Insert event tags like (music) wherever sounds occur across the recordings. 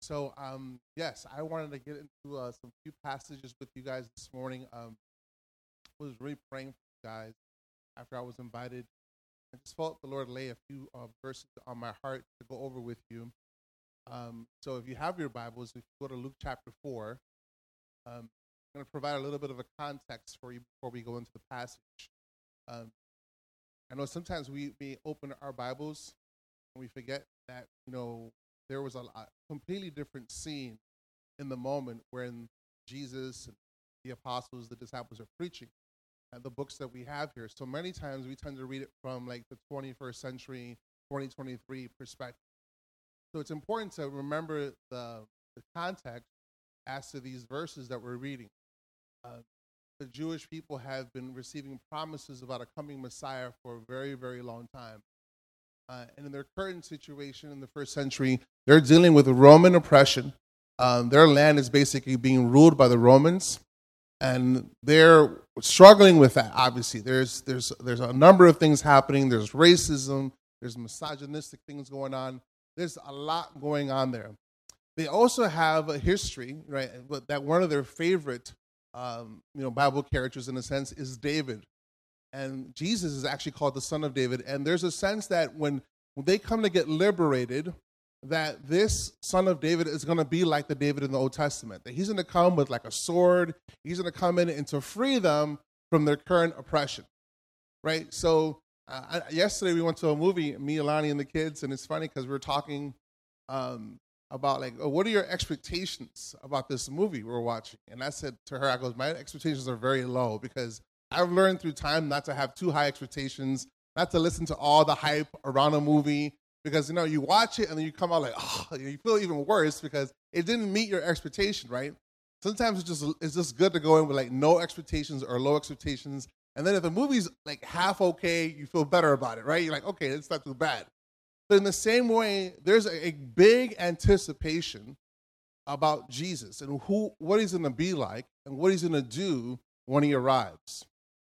So, um, yes, I wanted to get into uh, some few passages with you guys this morning. Um, I was really praying for you guys after I was invited. I just felt the Lord lay a few uh, verses on my heart to go over with you. Um, so, if you have your Bibles, if you go to Luke chapter 4, um, I'm going to provide a little bit of a context for you before we go into the passage. Um, I know sometimes we, we open our Bibles and we forget that, you know, there was a, a completely different scene in the moment when Jesus and the apostles, the disciples are preaching and the books that we have here. So many times we tend to read it from like the 21st century, 2023 perspective. So it's important to remember the, the context as to these verses that we're reading. Uh, the Jewish people have been receiving promises about a coming Messiah for a very, very long time. Uh, and in their current situation in the first century, they're dealing with Roman oppression. Um, their land is basically being ruled by the Romans, and they're struggling with that. Obviously, there's there's there's a number of things happening. There's racism. There's misogynistic things going on. There's a lot going on there. They also have a history, right? That one of their favorite um, you know, Bible characters in a sense is David. And Jesus is actually called the son of David. And there's a sense that when, when they come to get liberated, that this son of David is going to be like the David in the Old Testament. That he's going to come with like a sword. He's going to come in and to free them from their current oppression. Right? So uh, yesterday we went to a movie, me, Alani, and the kids, and it's funny because we were talking um, about like, oh, what are your expectations about this movie we're watching? And I said to her, I goes, my expectations are very low because I've learned through time not to have too high expectations, not to listen to all the hype around a movie because you know you watch it and then you come out like, oh, you feel even worse because it didn't meet your expectation, right? Sometimes it's just it's just good to go in with like no expectations or low expectations, and then if the movie's like half okay, you feel better about it, right? You're like, okay, it's not too bad. But in the same way, there's a, big anticipation about Jesus and who what he's going to be like and what he's going to do when he arrives.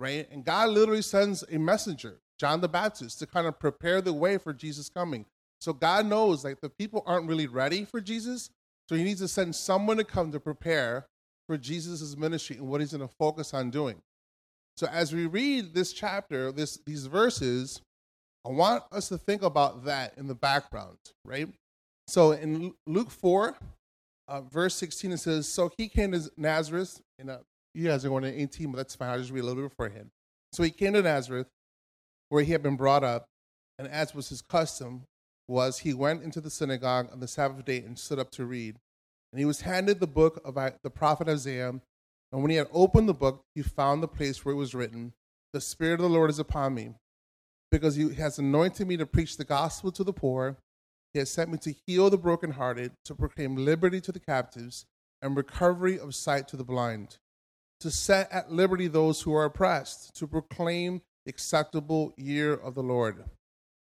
Right? And God literally sends a messenger, John the Baptist, to kind of prepare the way for Jesus coming. So God knows like the people aren't really ready for Jesus, so he needs to send someone to come to prepare for Jesus' ministry and what he's going to focus on doing. So as we read this chapter, this these verses, I want us to think about that in the background, right? So in Luke 4, uh, verse 16, it says, So he came to Nazareth, in uh, you guys are going to 18, but that's fine. I'll just read a little bit beforehand. So he came to Nazareth, where he had been brought up, and as was his custom, was he went into the synagogue on the Sabbath day and stood up to read. And he was handed the book of the prophet Isaiah. And when he had opened the book, he found the place where it was written, The Spirit of the Lord is upon me because he has anointed me to preach the gospel to the poor. He has sent me to heal the brokenhearted, to proclaim liberty to the captives, and recovery of sight to the blind, to set at liberty those who are oppressed, to proclaim the acceptable year of the Lord.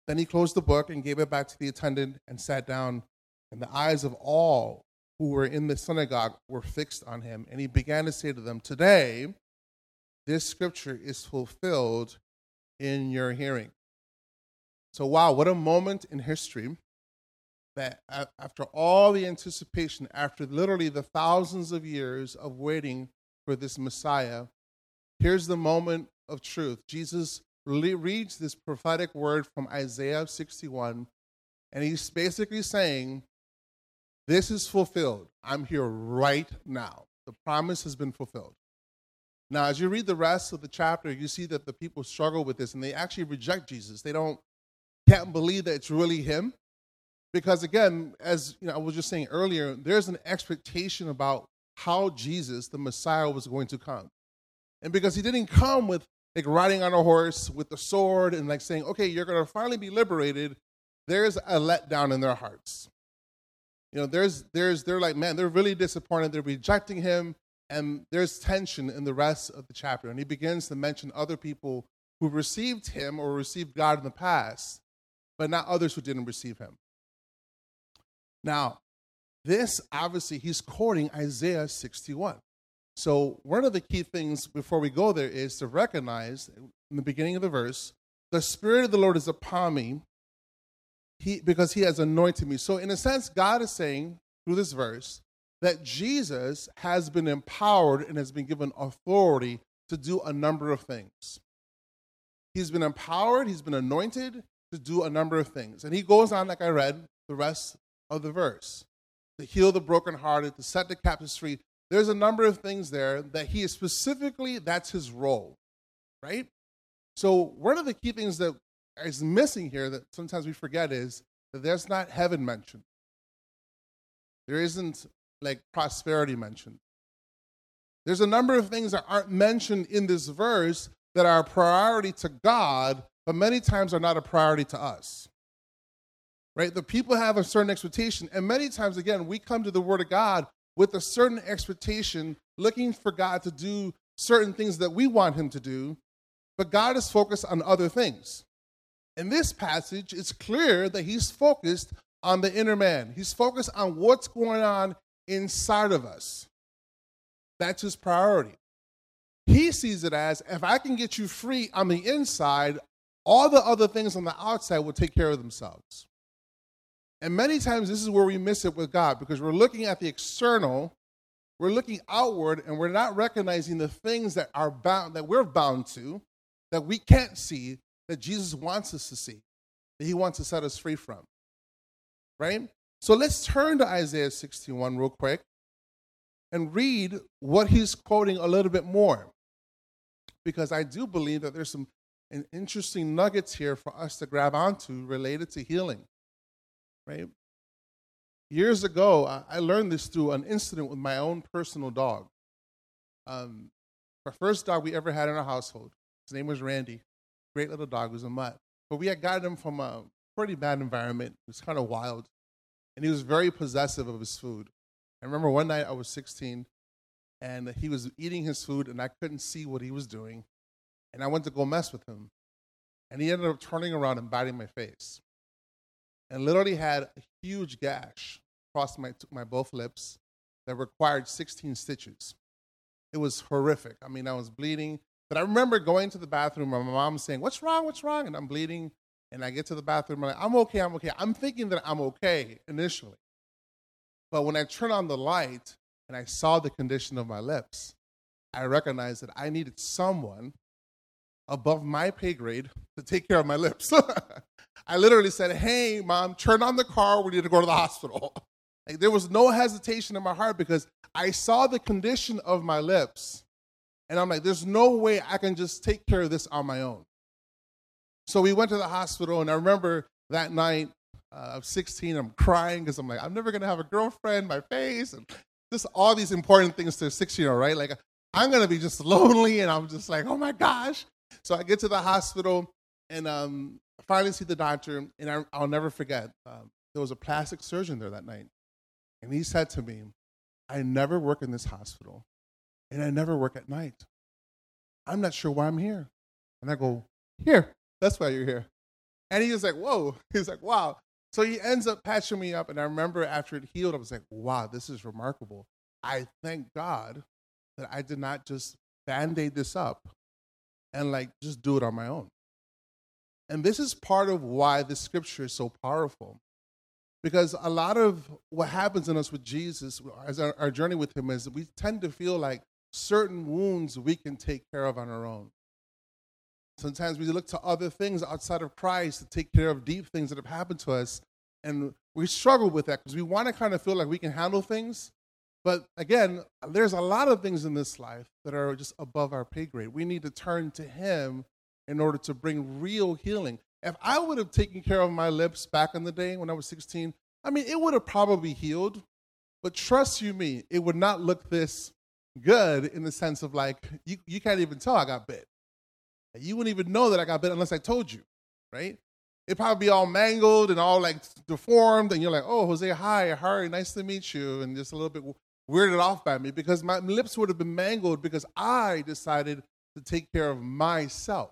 Then he closed the book and gave it back to the attendant and sat down. And the eyes of all who were in the synagogue were fixed on him. And he began to say to them, Today, this scripture is fulfilled in your hearing. So, wow, what a moment in history that after all the anticipation, after literally the thousands of years of waiting for this Messiah, here's the moment of truth. Jesus reads this prophetic word from Isaiah 61, and he's basically saying, This is fulfilled. I'm here right now. The promise has been fulfilled. Now, as you read the rest of the chapter, you see that the people struggle with this and they actually reject Jesus. They don't can't believe that it's really him. Because again, as you know, I was just saying earlier, there's an expectation about how Jesus, the Messiah, was going to come. And because he didn't come with like riding on a horse with the sword and like saying, okay, you're going to finally be liberated, there's a letdown in their hearts. You know, there's, there's, they're like, man, they're really disappointed. They're rejecting him. And there's tension in the rest of the chapter. And he begins to mention other people who received him or received God in the past, but not others who didn't receive him. Now, this obviously, he's quoting Isaiah 61. So, one of the key things before we go there is to recognize in the beginning of the verse, the Spirit of the Lord is upon me he, because he has anointed me. So, in a sense, God is saying, through this verse that Jesus has been empowered and has been given authority to do a number of things. He's been empowered, he's been anointed to do a number of things. And he goes on, like I read, the rest of the verse to heal the brokenhearted, to set the captives free. There's a number of things there that he is specifically, that's his role, right? So, one of the key things that is missing here that sometimes we forget is that there's not heaven mentioned. There isn't like prosperity mentioned. There's a number of things that aren't mentioned in this verse that are a priority to God, but many times are not a priority to us. Right? The people have a certain expectation, and many times, again, we come to the Word of God with a certain expectation, looking for God to do certain things that we want Him to do, but God is focused on other things. In this passage, it's clear that He's focused on the inner man, He's focused on what's going on inside of us. That's His priority. He sees it as if I can get you free on the inside, all the other things on the outside will take care of themselves. And many times this is where we miss it with God because we're looking at the external, we're looking outward, and we're not recognizing the things that are bound that we're bound to, that we can't see, that Jesus wants us to see, that He wants to set us free from. Right? So let's turn to Isaiah 61 real quick and read what he's quoting a little bit more. Because I do believe that there's some interesting nuggets here for us to grab onto related to healing right? Years ago, I learned this through an incident with my own personal dog. Um, our first dog we ever had in our household. His name was Randy. Great little dog. he was a mutt. But we had gotten him from a pretty bad environment. It was kind of wild. And he was very possessive of his food. I remember one night I was 16 and he was eating his food and I couldn't see what he was doing. And I went to go mess with him. And he ended up turning around and biting my face and literally had a huge gash across my, my both lips that required 16 stitches. It was horrific. I mean, I was bleeding. But I remember going to the bathroom and my mom saying, What's wrong? What's wrong? And I'm bleeding. And I get to the bathroom I'm, like, I'm okay, I'm okay. I'm thinking that I'm okay initially. But when I turn on the light and I saw the condition of my lips, I recognized that I needed someone above my pay grade to take care of my lips. (laughs) I literally said, Hey, mom, turn on the car. We need to go to the hospital. (laughs) Like, there was no hesitation in my heart because I saw the condition of my lips. And I'm like, There's no way I can just take care of this on my own. So we went to the hospital, and I remember that night uh, of 16, I'm crying because I'm like, I'm never going to have a girlfriend, my face, and just all these important things to a 16 year old, right? Like, I'm going to be just (laughs) lonely, and I'm just like, oh my gosh. So I get to the hospital, and um, finally see the doctor, and I, will never forget. Um, there was a plastic surgeon there that night, and he said to me, "I never work in this hospital, and I never work at night. I'm not sure why I'm here." And I go, "Here, that's why you're here." And he was like, "Whoa!" (laughs) He's like, "Wow." So he ends up patching me up, and I remember after it healed, I was like, "Wow, this is remarkable." I thank God that I did not just band aid this up and like just do it on my own. And this is part of why the scripture is so powerful. Because a lot of what happens in us with Jesus, as our, our journey with Him, is we tend to feel like certain wounds we can take care of on our own. Sometimes we look to other things outside of Christ to take care of deep things that have happened to us. And we struggle with that because we want to kind of feel like we can handle things. But again, there's a lot of things in this life that are just above our pay grade. We need to turn to Him in order to bring real healing. If I would have taken care of my lips back in the day when I was 16, I mean, it would have probably healed. But trust you me, it would not look this good in the sense of like, you, you can't even tell I got bit. You wouldn't even know that I got bit unless I told you, right? It'd probably be all mangled and all like deformed, and you're like, oh, Jose, hi, hi, nice to meet you, and just a little bit weirded off by me because my lips would have been mangled because I decided to take care of myself.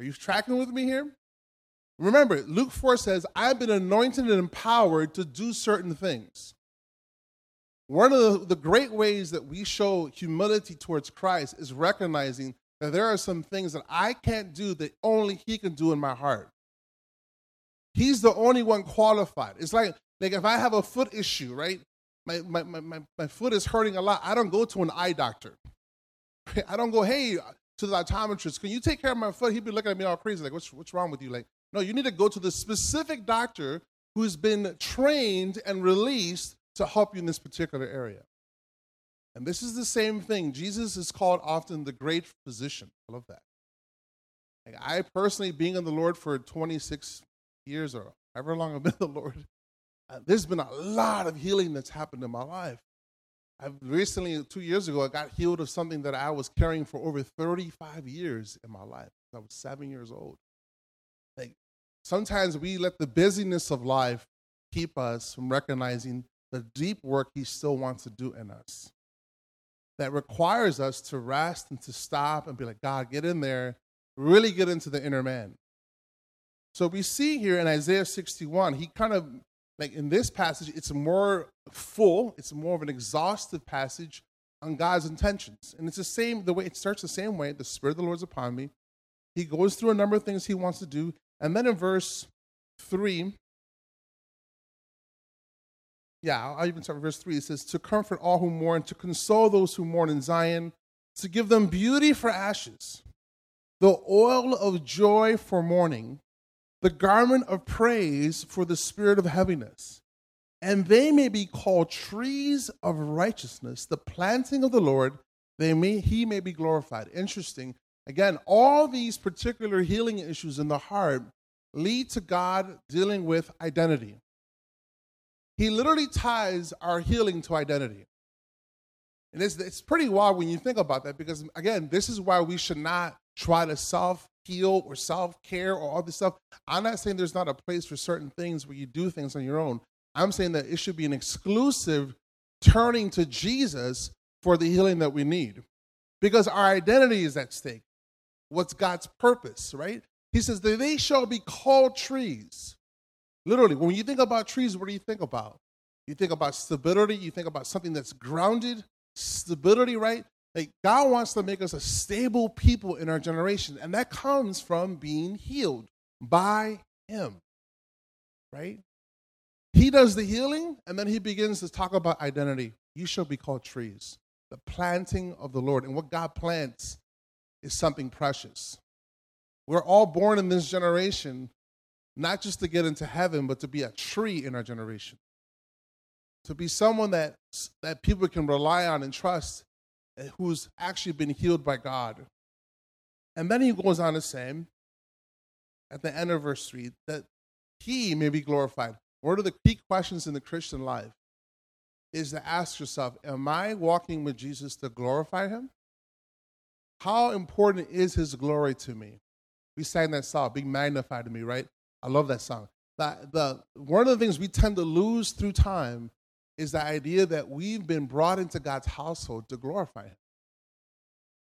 Are you tracking with me here? Remember, Luke 4 says, I've been anointed and empowered to do certain things. One of the, great ways that we show humility towards Christ is recognizing that there are some things that I can't do that only He can do in my heart. He's the only one qualified. It's like Like if I have a foot issue, right? My, my, my, my, my foot is hurting a lot. I don't go to an eye doctor. (laughs) I don't go, hey, to the optometrist, can you take care of my foot? He'd be looking at me all crazy, like, what's, what's wrong with you? Like, no, you need to go to the specific doctor who's been trained and released to help you in this particular area. And this is the same thing. Jesus is called often the great physician. I love that. Like I personally, being in the Lord for 26 years or however long I've been in the Lord, uh, there's been a lot of healing that's happened in my life. I've recently, two years ago, I got healed of something that I was carrying for over 35 years in my life. I was seven years old. Like sometimes we let the busyness of life keep us from recognizing the deep work He still wants to do in us. That requires us to rest and to stop and be like, God, get in there, really get into the inner man. So we see here in Isaiah 61, he kind of, like in this passage, it's more full, it's more of an exhaustive passage on God's intentions. And it's the same, the way it starts the same way the Spirit of the Lord is upon me. He goes through a number of things he wants to do. And then in verse 3, yeah, I'll even start with verse 3. It says, To comfort all who mourn, to console those who mourn in Zion, to give them beauty for ashes, the oil of joy for mourning, the garment of praise for the spirit of heaviness. And they may be called trees of righteousness, the planting of the Lord, they may, he may be glorified. Interesting. Again, all these particular healing issues in the heart lead to God dealing with identity. He literally ties our healing to identity. And it's, it's pretty wild when you think about that because, again, this is why we should not try to self heal or self care or all this stuff. I'm not saying there's not a place for certain things where you do things on your own. I'm saying that it should be an exclusive turning to Jesus for the healing that we need because our identity is at stake. What's God's purpose, right? He says that they shall be called trees Literally, when you think about trees, what do you think about? You think about stability, you think about something that's grounded, stability, right? Like God wants to make us a stable people in our generation, and that comes from being healed by Him, right? He does the healing, and then He begins to talk about identity. You shall be called trees, the planting of the Lord. And what God plants is something precious. We're all born in this generation not just to get into heaven, but to be a tree in our generation. To be someone that, that people can rely on and trust, who's actually been healed by God. And then he goes on to say, at the end of verse 3, that he may be glorified. One of the key questions in the Christian life is to ask yourself, Am I walking with Jesus to glorify him? How important is his glory to me? We sang that song, Be Magnified to Me, right? I love that song. That the one of the things we tend to lose through time is the idea that we've been brought into God's household to glorify Him,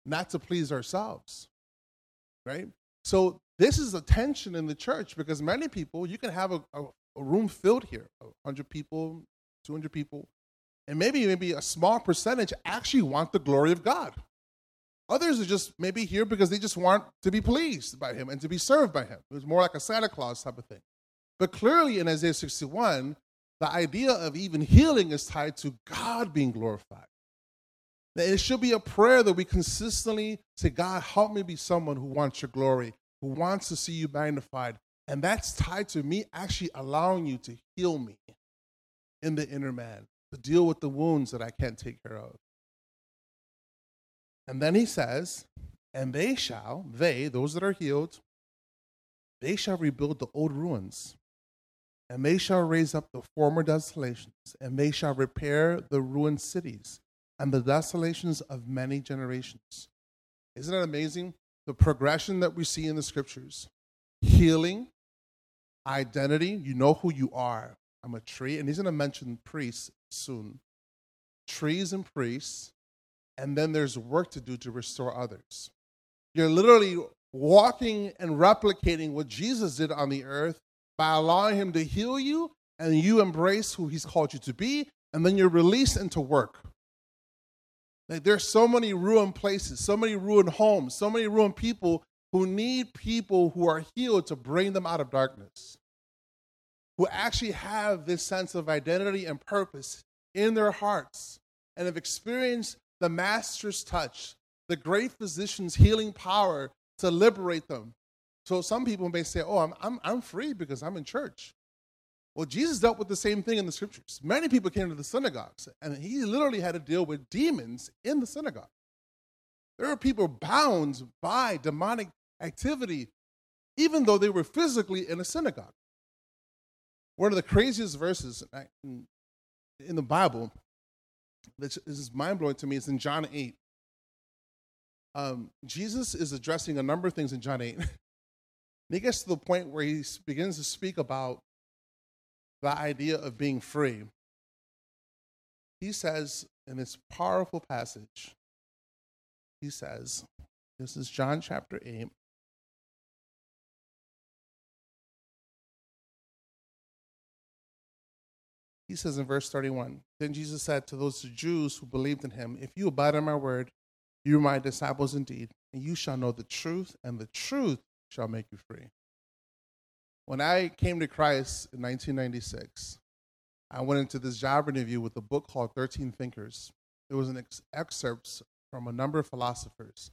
not to please ourselves. Right? So this is a tension in the church because many people, you can have a, a, a room filled here, 100 people, 200 people, and maybe maybe a small percentage actually want the glory of God. Others are just maybe here because they just want to be pleased by him and to be served by him. It was more like a Santa Claus type of thing. But clearly in Isaiah 61, the idea of even healing is tied to God being glorified. That it should be a prayer that we consistently say, God, help me be someone who wants your glory, who wants to see you magnified. And that's tied to me actually allowing you to heal me in the inner man, to deal with the wounds that I can't take care of. And then he says, and they shall, they, those that are healed, they shall rebuild the old ruins, and they shall raise up the former desolations, and they shall repair the ruined cities and the desolations of many generations. Isn't that amazing? The progression that we see in the scriptures healing, identity, you know who you are. I'm a tree, and he's going to mention priests soon. Trees and priests, and then there's work to do to restore others. You're literally walking and replicating what Jesus did on the earth by allowing him to heal you and you embrace who he's called you to be and then you're released into work. Like there's so many ruined places, so many ruined homes, so many ruined people who need people who are healed to bring them out of darkness. who actually have this sense of identity and purpose in their hearts and have experienced the Master's touch, the great physician's healing power to liberate them. So some people may say, Oh, I'm, I'm, I'm free because I'm in church. Well, Jesus dealt with the same thing in the scriptures. Many people came to the synagogues, and he literally had to deal with demons in the synagogue. There are people bound by demonic activity, even though they were physically in a synagogue. One of the craziest verses in the Bible that is mind blowing to me is in John 8. Um, Jesus is addressing a number of things in John 8. (laughs) and he gets to the point where he begins to speak about the idea of being free. He says in this powerful passage, he says, this is John chapter 8. He says in verse 31 Then Jesus said to those Jews who believed in him, If you abide in my word, you are my disciples indeed, and you shall know the truth, and the truth shall make you free. When I came to Christ in 1996, I went into this job interview with a book called 13 Thinkers. It was an ex- excerpt from a number of philosophers.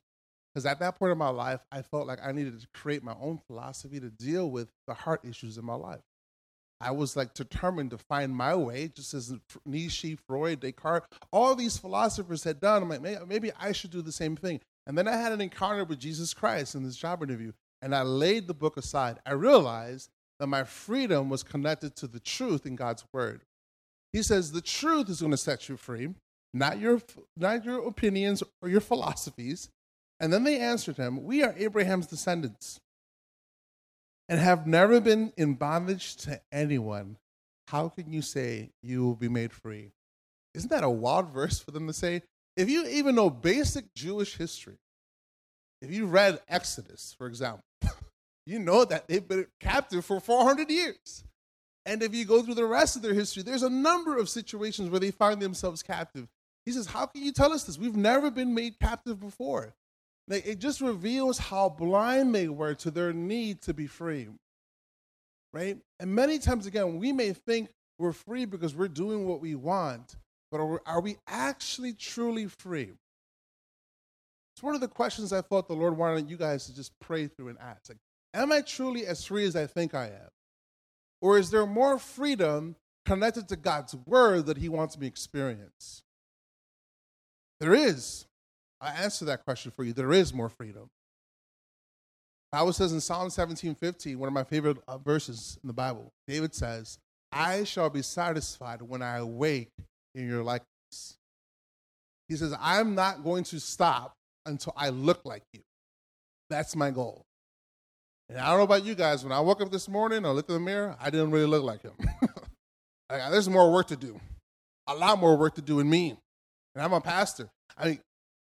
Because at that point in my life, I felt like I needed to create my own philosophy to deal with the heart issues in my life. I was like determined to find my way, just as Nietzsche, Freud, Descartes, all these philosophers had done. I'm like, maybe I should do the same thing. And then I had an encounter with Jesus Christ in this job interview and I laid the book aside, I realized that my freedom was connected to the truth in God's word. He says the truth is going to set you free, not your, not your opinions or your philosophies. And then they answered him, We are Abraham's descendants and have never been in bondage to anyone. How can you say you will be made free? Isn't that a wild verse for them to say? If you even know basic Jewish history, if you read Exodus, for example, you know that they've been captive for 400 years. And if you go through the rest of their history, there's a number of situations where they find themselves captive. He says, How can you tell us this? We've never been made captive before. Like, it just reveals how blind they were to their need to be free. Right? And many times again, we may think we're free because we're doing what we want, but are, are we actually truly free? It's one of the questions I thought the Lord wanted you guys to just pray through and ask. Like, am I truly as free as I think I am? Or is there more freedom connected to God's word that He wants me to experience? There is. I answer that question for you. There is more freedom. Bible says in Psalm 17 15, one of my favorite uh, verses in the Bible, David says, I shall be satisfied when I awake in your likeness. He says, I'm not going to stop until I look like you. That's my goal. And I don't know about you guys, when I woke up this morning, I looked in the mirror, I didn't really look like him. (laughs) there's more work to do, a lot more work to do in me. And I'm a pastor. I mean,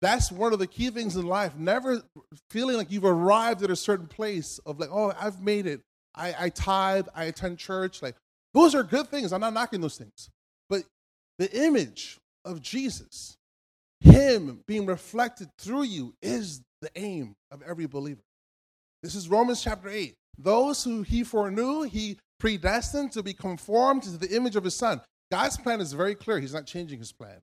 that's one of the key things in life. Never feeling like you've arrived at a certain place of like, oh, I've made it. I, I tithe, I attend church. Like, those are good things. I'm not knocking those things. But the image of Jesus, Him being reflected through you, is the aim of every believer. This is Romans chapter 8. Those who He foreknew, He predestined to be conformed to the image of His Son. God's plan is very clear. He's not changing His plan.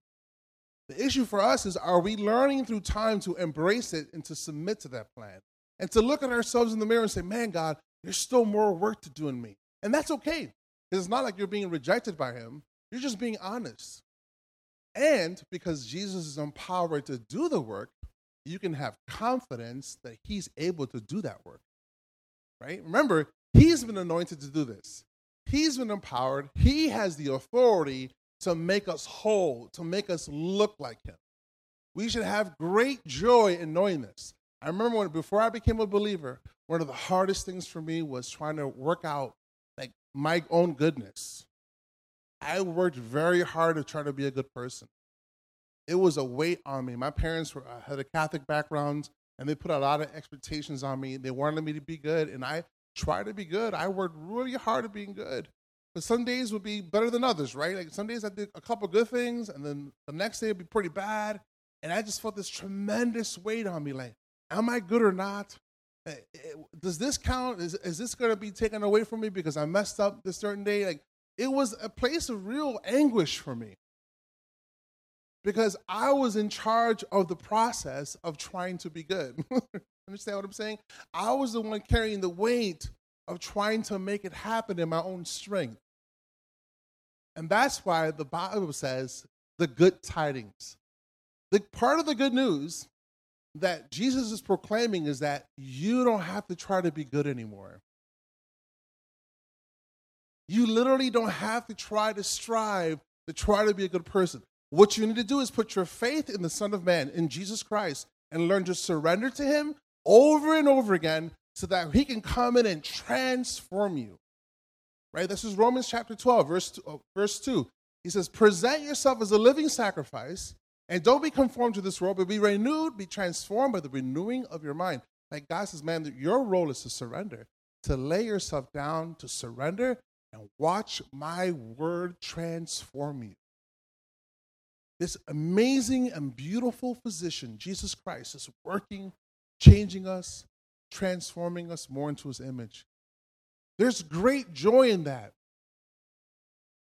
The issue for us is are we learning through time to embrace it and to submit to that plan? And to look at ourselves in the mirror and say, man, God, there's still more work to do in me. And that's okay. It's not like you're being rejected by Him, you're just being honest. And because Jesus is empowered to do the work, you can have confidence that He's able to do that work. Right? Remember, He's been anointed to do this. He's been empowered. He has the authority to make us whole, to make us look like Him. We should have great joy in knowing this. I remember when before I became a believer, one of the hardest things for me was trying to work out like my own goodness. I worked very hard to try to be a good person. It was a weight on me. My parents were, uh, had a Catholic background, and they put a lot of expectations on me. They wanted me to be good, and I tried to be good. I worked really hard at being good. But some days would be better than others, right? Like some days I did a couple good things, and then the next day it'd be pretty bad. And I just felt this tremendous weight on me like, am I good or not? eh, eh, does this count? Is, is this going to be taken away from me because I messed up this certain day? Like, it was a place of real anguish for me because I was in charge of the process of trying to be good. (laughs) Understand what I'm saying? I was the one carrying the weight of trying to make it happen in my own strength. And that's why the Bible says the good tidings. The part of the good news that Jesus is proclaiming is that you don't have to try to be good anymore. You literally don't have to try to strive to try to be a good person. What you need to do is put your faith in the Son of Man, in Jesus Christ, and learn to surrender to Him over and over again so that He can come in and transform you. Right? This is Romans chapter 12, verse 2, uh, verse 2. He says, Present yourself as a living sacrifice, and don't be conformed to this world, but be renewed, be transformed by the renewing of your mind. Like God says, man, your role is to surrender, to lay yourself down, to surrender, and watch my word transform you. This amazing and beautiful physician, Jesus Christ, is working, changing us, transforming us more into his image. There's great joy in that.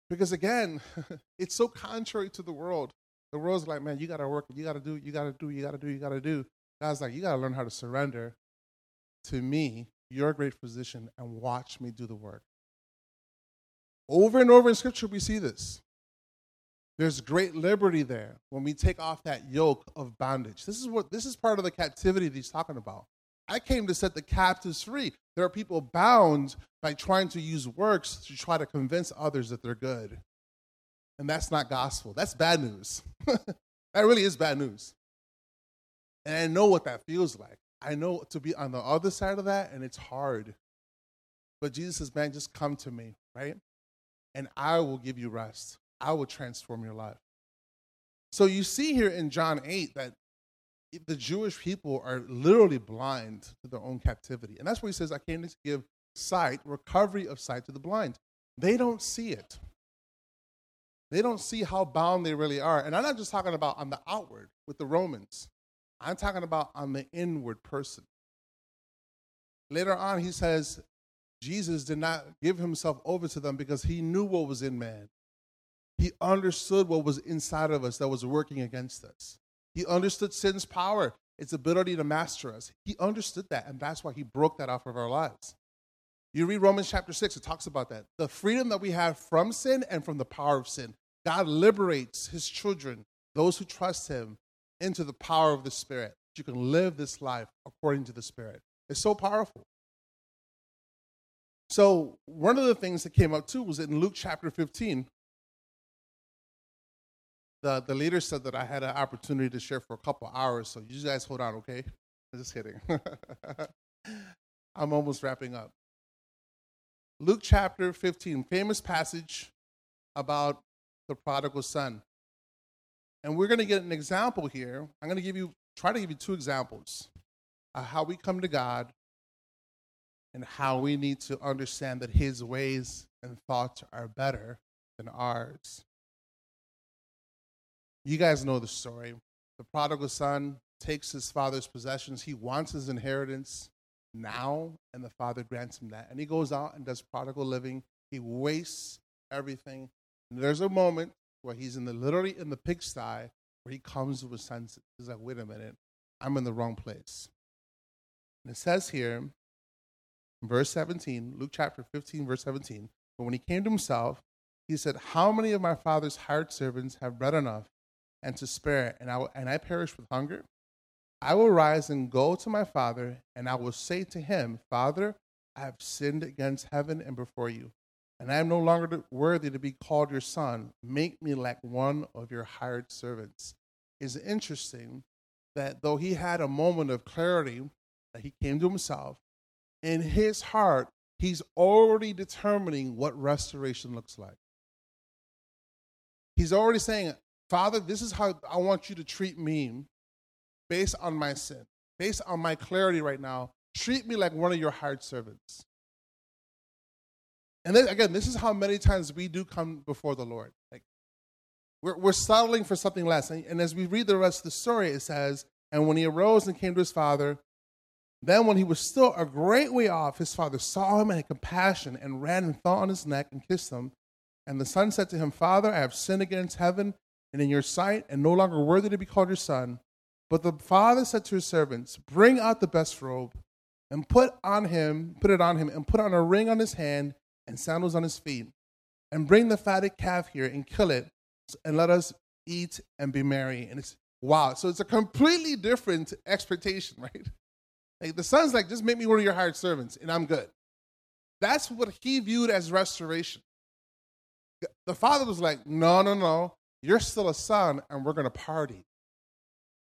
Because again, (laughs) it's so contrary to the world. The world's like, man, you got to work, you got to do, you got to do, you got to do, you got to do. God's like, you got to learn how to surrender to me, your great physician, and watch me do the work. Over and over in Scripture, we see this. There's great liberty there when we take off that yoke of bondage. This is what this is part of the captivity that he's talking about. I came to set the captives free. There are people bound by trying to use works to try to convince others that they're good. And that's not gospel. That's bad news. (laughs) that really is bad news. And I know what that feels like. I know to be on the other side of that, and it's hard. But Jesus says, man, just come to me, right? And I will give you rest. I will transform your life. So you see here in John 8 that the Jewish people are literally blind to their own captivity. And that's why he says, I came to give sight, recovery of sight to the blind. They don't see it. They don't see how bound they really are. And I'm not just talking about on the outward with the Romans, I'm talking about on the inward person. Later on, he says, Jesus did not give himself over to them because he knew what was in man. He understood what was inside of us that was working against us. He understood sin's power, its ability to master us. He understood that, and that's why he broke that off of our lives. You read Romans chapter 6, it talks about that. The freedom that we have from sin and from the power of sin. God liberates his children, those who trust him, into the power of the Spirit. You can live this life according to the Spirit. It's so powerful. So, one of the things that came up too was in Luke chapter 15, the, the leader said that I had an opportunity to share for a couple hours, so you guys hold on, okay? I'm just kidding. (laughs) I'm almost wrapping up. Luke chapter 15, famous passage about the prodigal son. And we're going to get an example here. I'm going to give you, try to give you two examples of how we come to God and how we need to understand that his ways and thoughts are better than ours. You guys know the story. The prodigal son takes his father's possessions. He wants his inheritance now, and the father grants him that. And he goes out and does prodigal living. He wastes everything. And there's a moment where he's in the literally in the pigsty where he comes to his senses. He's like, wait a minute, I'm in the wrong place. And it says here, verse 17, Luke chapter 15, verse 17, but when he came to himself, he said, How many of my father's hired servants have bread enough and to spare, and I, and I perish with hunger? I will rise and go to my father, and I will say to him, Father, I have sinned against heaven and before you, and I am no longer worthy to be called your son. Make me like one of your hired servants. It's interesting that though he had a moment of clarity, that he came to himself, in his heart, he's already determining what restoration looks like. He's already saying, Father, this is how I want you to treat me based on my sin, based on my clarity right now. Treat me like one of your hired servants. And then again, this is how many times we do come before the Lord. Like we're, we're settling for something less. And, and as we read the rest of the story, it says, And when he arose and came to his father, Then, when he was still a great way off, his father saw him and had compassion and ran and fell on his neck and kissed him. And the son said to him, Father, I have sinned against heaven and in your sight, and no longer worthy to be called your son. But the father said to his servants, Bring out the best robe and put on him, put it on him, and put on a ring on his hand and sandals on his feet. And bring the fatted calf here and kill it, and let us eat and be merry. And it's wow. So it's a completely different expectation, (laughs) right? Like the son's like, just make me one of your hired servants, and I'm good. That's what he viewed as restoration. The father was like, no, no, no. You're still a son, and we're going to party.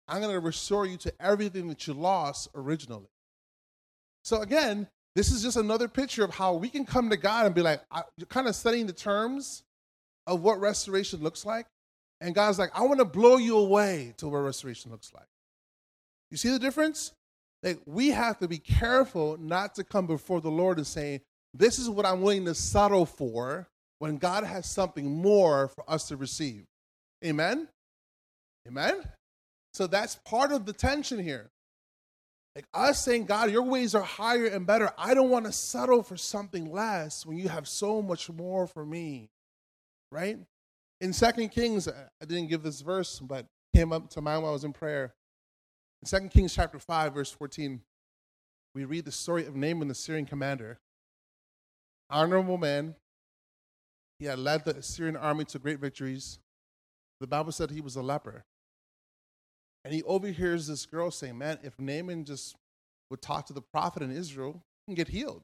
I'm going to restore you to everything that you lost originally. So, again, this is just another picture of how we can come to God and be like, I kind of studying the terms of what restoration looks like. And God's like, I want to blow you away to what restoration looks like. You see the difference? Like, we have to be careful not to come before the Lord and say, This is what I'm willing to settle for when God has something more for us to receive. Amen? Amen? So that's part of the tension here. Like us saying, God, your ways are higher and better. I don't want to settle for something less when you have so much more for me. Right? In Second Kings, I didn't give this verse, but came up to mind while I was in prayer. In Second Kings chapter 5, verse 14, we read the story of Naaman, the Syrian commander. Honorable man. He had led the Syrian army to great victories. The Bible said he was a leper. And he overhears this girl saying, Man, if Naaman just would talk to the prophet in Israel, he can get healed.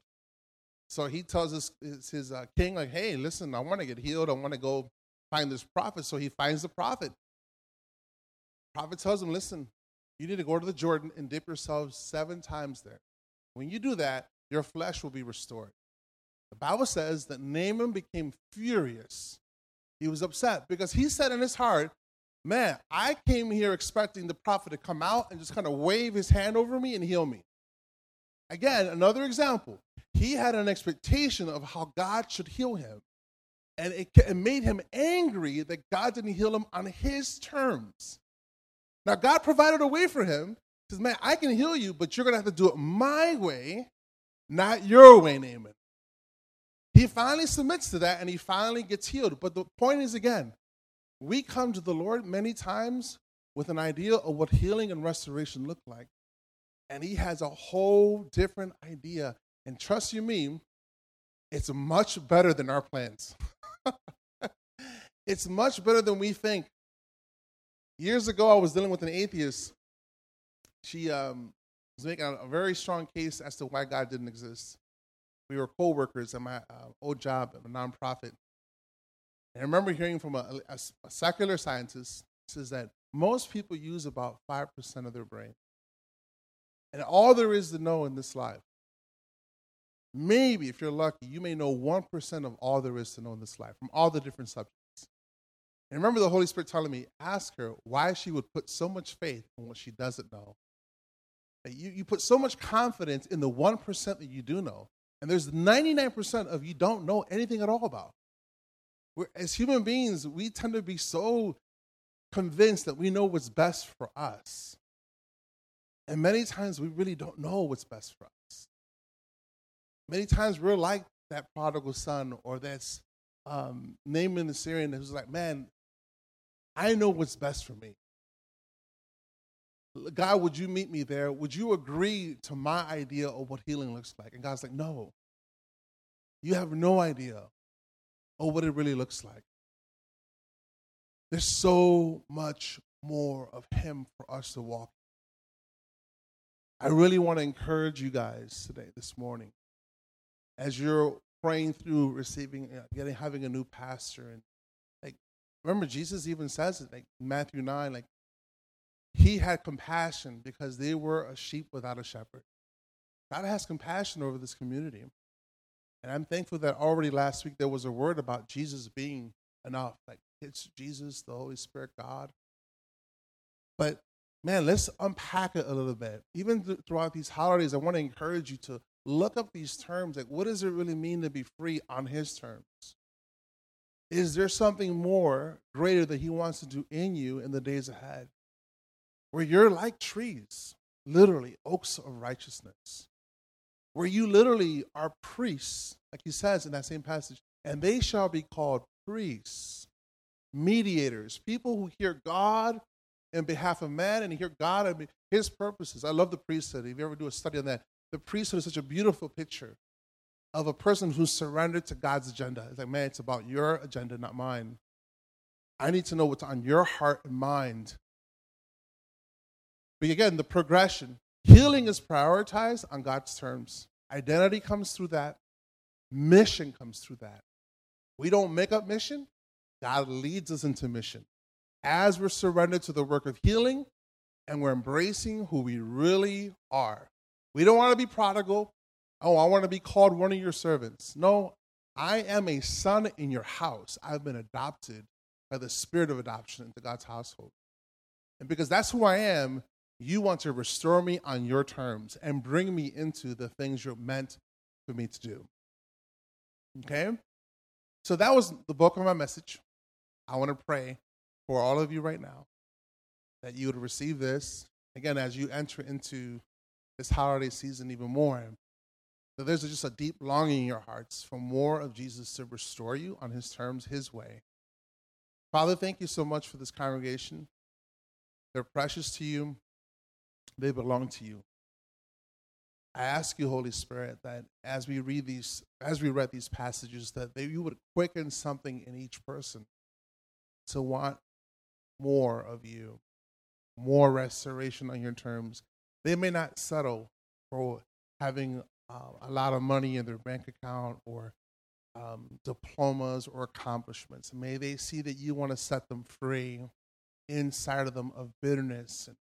So he tells his, his, his uh, king, like, hey, listen, I want to get healed. I want to go find this prophet. So he finds the prophet. The prophet tells him, listen, you need to go to the Jordan and dip yourself seven times there. When you do that, your flesh will be restored. The Bible says that Naaman became furious. He was upset because he said in his heart, Man, I came here expecting the prophet to come out and just kind of wave his hand over me and heal me. Again, another example. He had an expectation of how God should heal him. And it, it made him angry that God didn't heal him on his terms. Now, God provided a way for him. He says, Man, I can heal you, but you're going to have to do it my way, not your way, Naaman. He finally submits to that and he finally gets healed. But the point is, again, we come to the Lord many times with an idea of what healing and restoration look like. And he has a whole different idea. And trust you me, it's much better than our plans. (laughs) it's much better than we think. Years ago, I was dealing with an atheist. She um, was making a very strong case as to why God didn't exist. We were co workers at my uh, old job at a nonprofit. And I remember hearing from a, a, a secular scientist says that most people use about 5% of their brain. And all there is to know in this life, maybe if you're lucky, you may know 1% of all there is to know in this life from all the different subjects. And remember the Holy Spirit telling me, ask her why she would put so much faith in what she doesn't know. You, you put so much confidence in the 1% that you do know, and there's 99% of you don't know anything at all about. We're, as human beings, we tend to be so convinced that we know what's best for us. And many times we really don't know what's best for us. Many times we're like that prodigal son or that's um, Naaman the Syrian who's like, man, I know what's best for me. God, would you meet me there? Would you agree to my idea of what healing looks like? And God's like, no. You have no idea of what it really looks like. There's so much more of Him for us to walk. I really want to encourage you guys today, this morning, as you're praying through receiving, uh, getting, having a new pastor, and like, remember Jesus even says it, like Matthew nine, like He had compassion because they were a sheep without a shepherd. God has compassion over this community. And I'm thankful that already last week there was a word about Jesus being enough. Like it's Jesus, the Holy Spirit, God. But man, let's unpack it a little bit. Even th- throughout these holidays, I want to encourage you to look up these terms. Like, what does it really mean to be free on His terms? Is there something more greater that He wants to do in you in the days ahead? Where you're like trees. literally oaks of righteousness, where you literally are priests, like he says in that same passage, and they shall be called priests, mediators, people who hear God in behalf of man and hear God and his purposes. I love the priesthood. If you ever do a study on that, the priesthood is such a beautiful picture of a person who's surrendered to God's agenda. It's like, man, it's about your agenda, not mine. I need to know what's on your heart and mind. But again, the progression healing is prioritized on God's terms. Identity comes through that, mission comes through that. We don't make up mission, God leads us into mission. As we're surrendered to the work of healing and we're embracing who we really are. We don't want to be prodigal. Oh, I want to be called one of your servants. No, I am a son in your house. I've been adopted by the spirit of adoption into God's household. And because that's who I am, you want to restore me on your terms and bring me into the things you're meant for me to do. Okay? So that was the bulk of my message. I want to pray for all of you right now that you would receive this again as you enter into this holiday season even more. That there's just a deep longing in your hearts for more of Jesus to restore you on his terms, his way. Father, thank you so much for this congregation. They're precious to you, they belong to you. I ask you, Holy Spirit, that as we read these, as we read these passages, that they, you would quicken something in each person to want more of you, more restoration on your terms. They may not settle for having uh, a lot of money in their bank account or um, diplomas or accomplishments. May they see that you want to set them free inside of them of bitterness and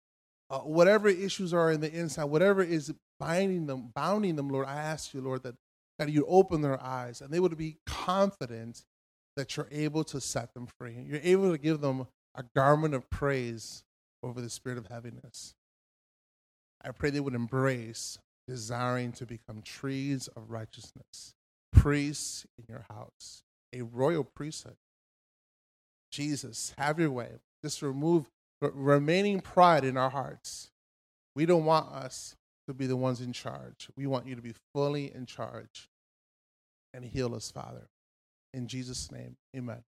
uh, whatever issues are in the inside, whatever is binding them, bounding them, Lord, I ask you, Lord, that, that you open their eyes and they would be confident that you're able to set them free. You're able to give them a garment of praise over the spirit of heaviness. I pray they would embrace desiring to become trees of righteousness, priests in your house, a royal priesthood. Jesus, have your way. Just remove remaining pride in our hearts. We don't want us to be the ones in charge. We want you to be fully in charge and heal us, Father. In Jesus' name, amen.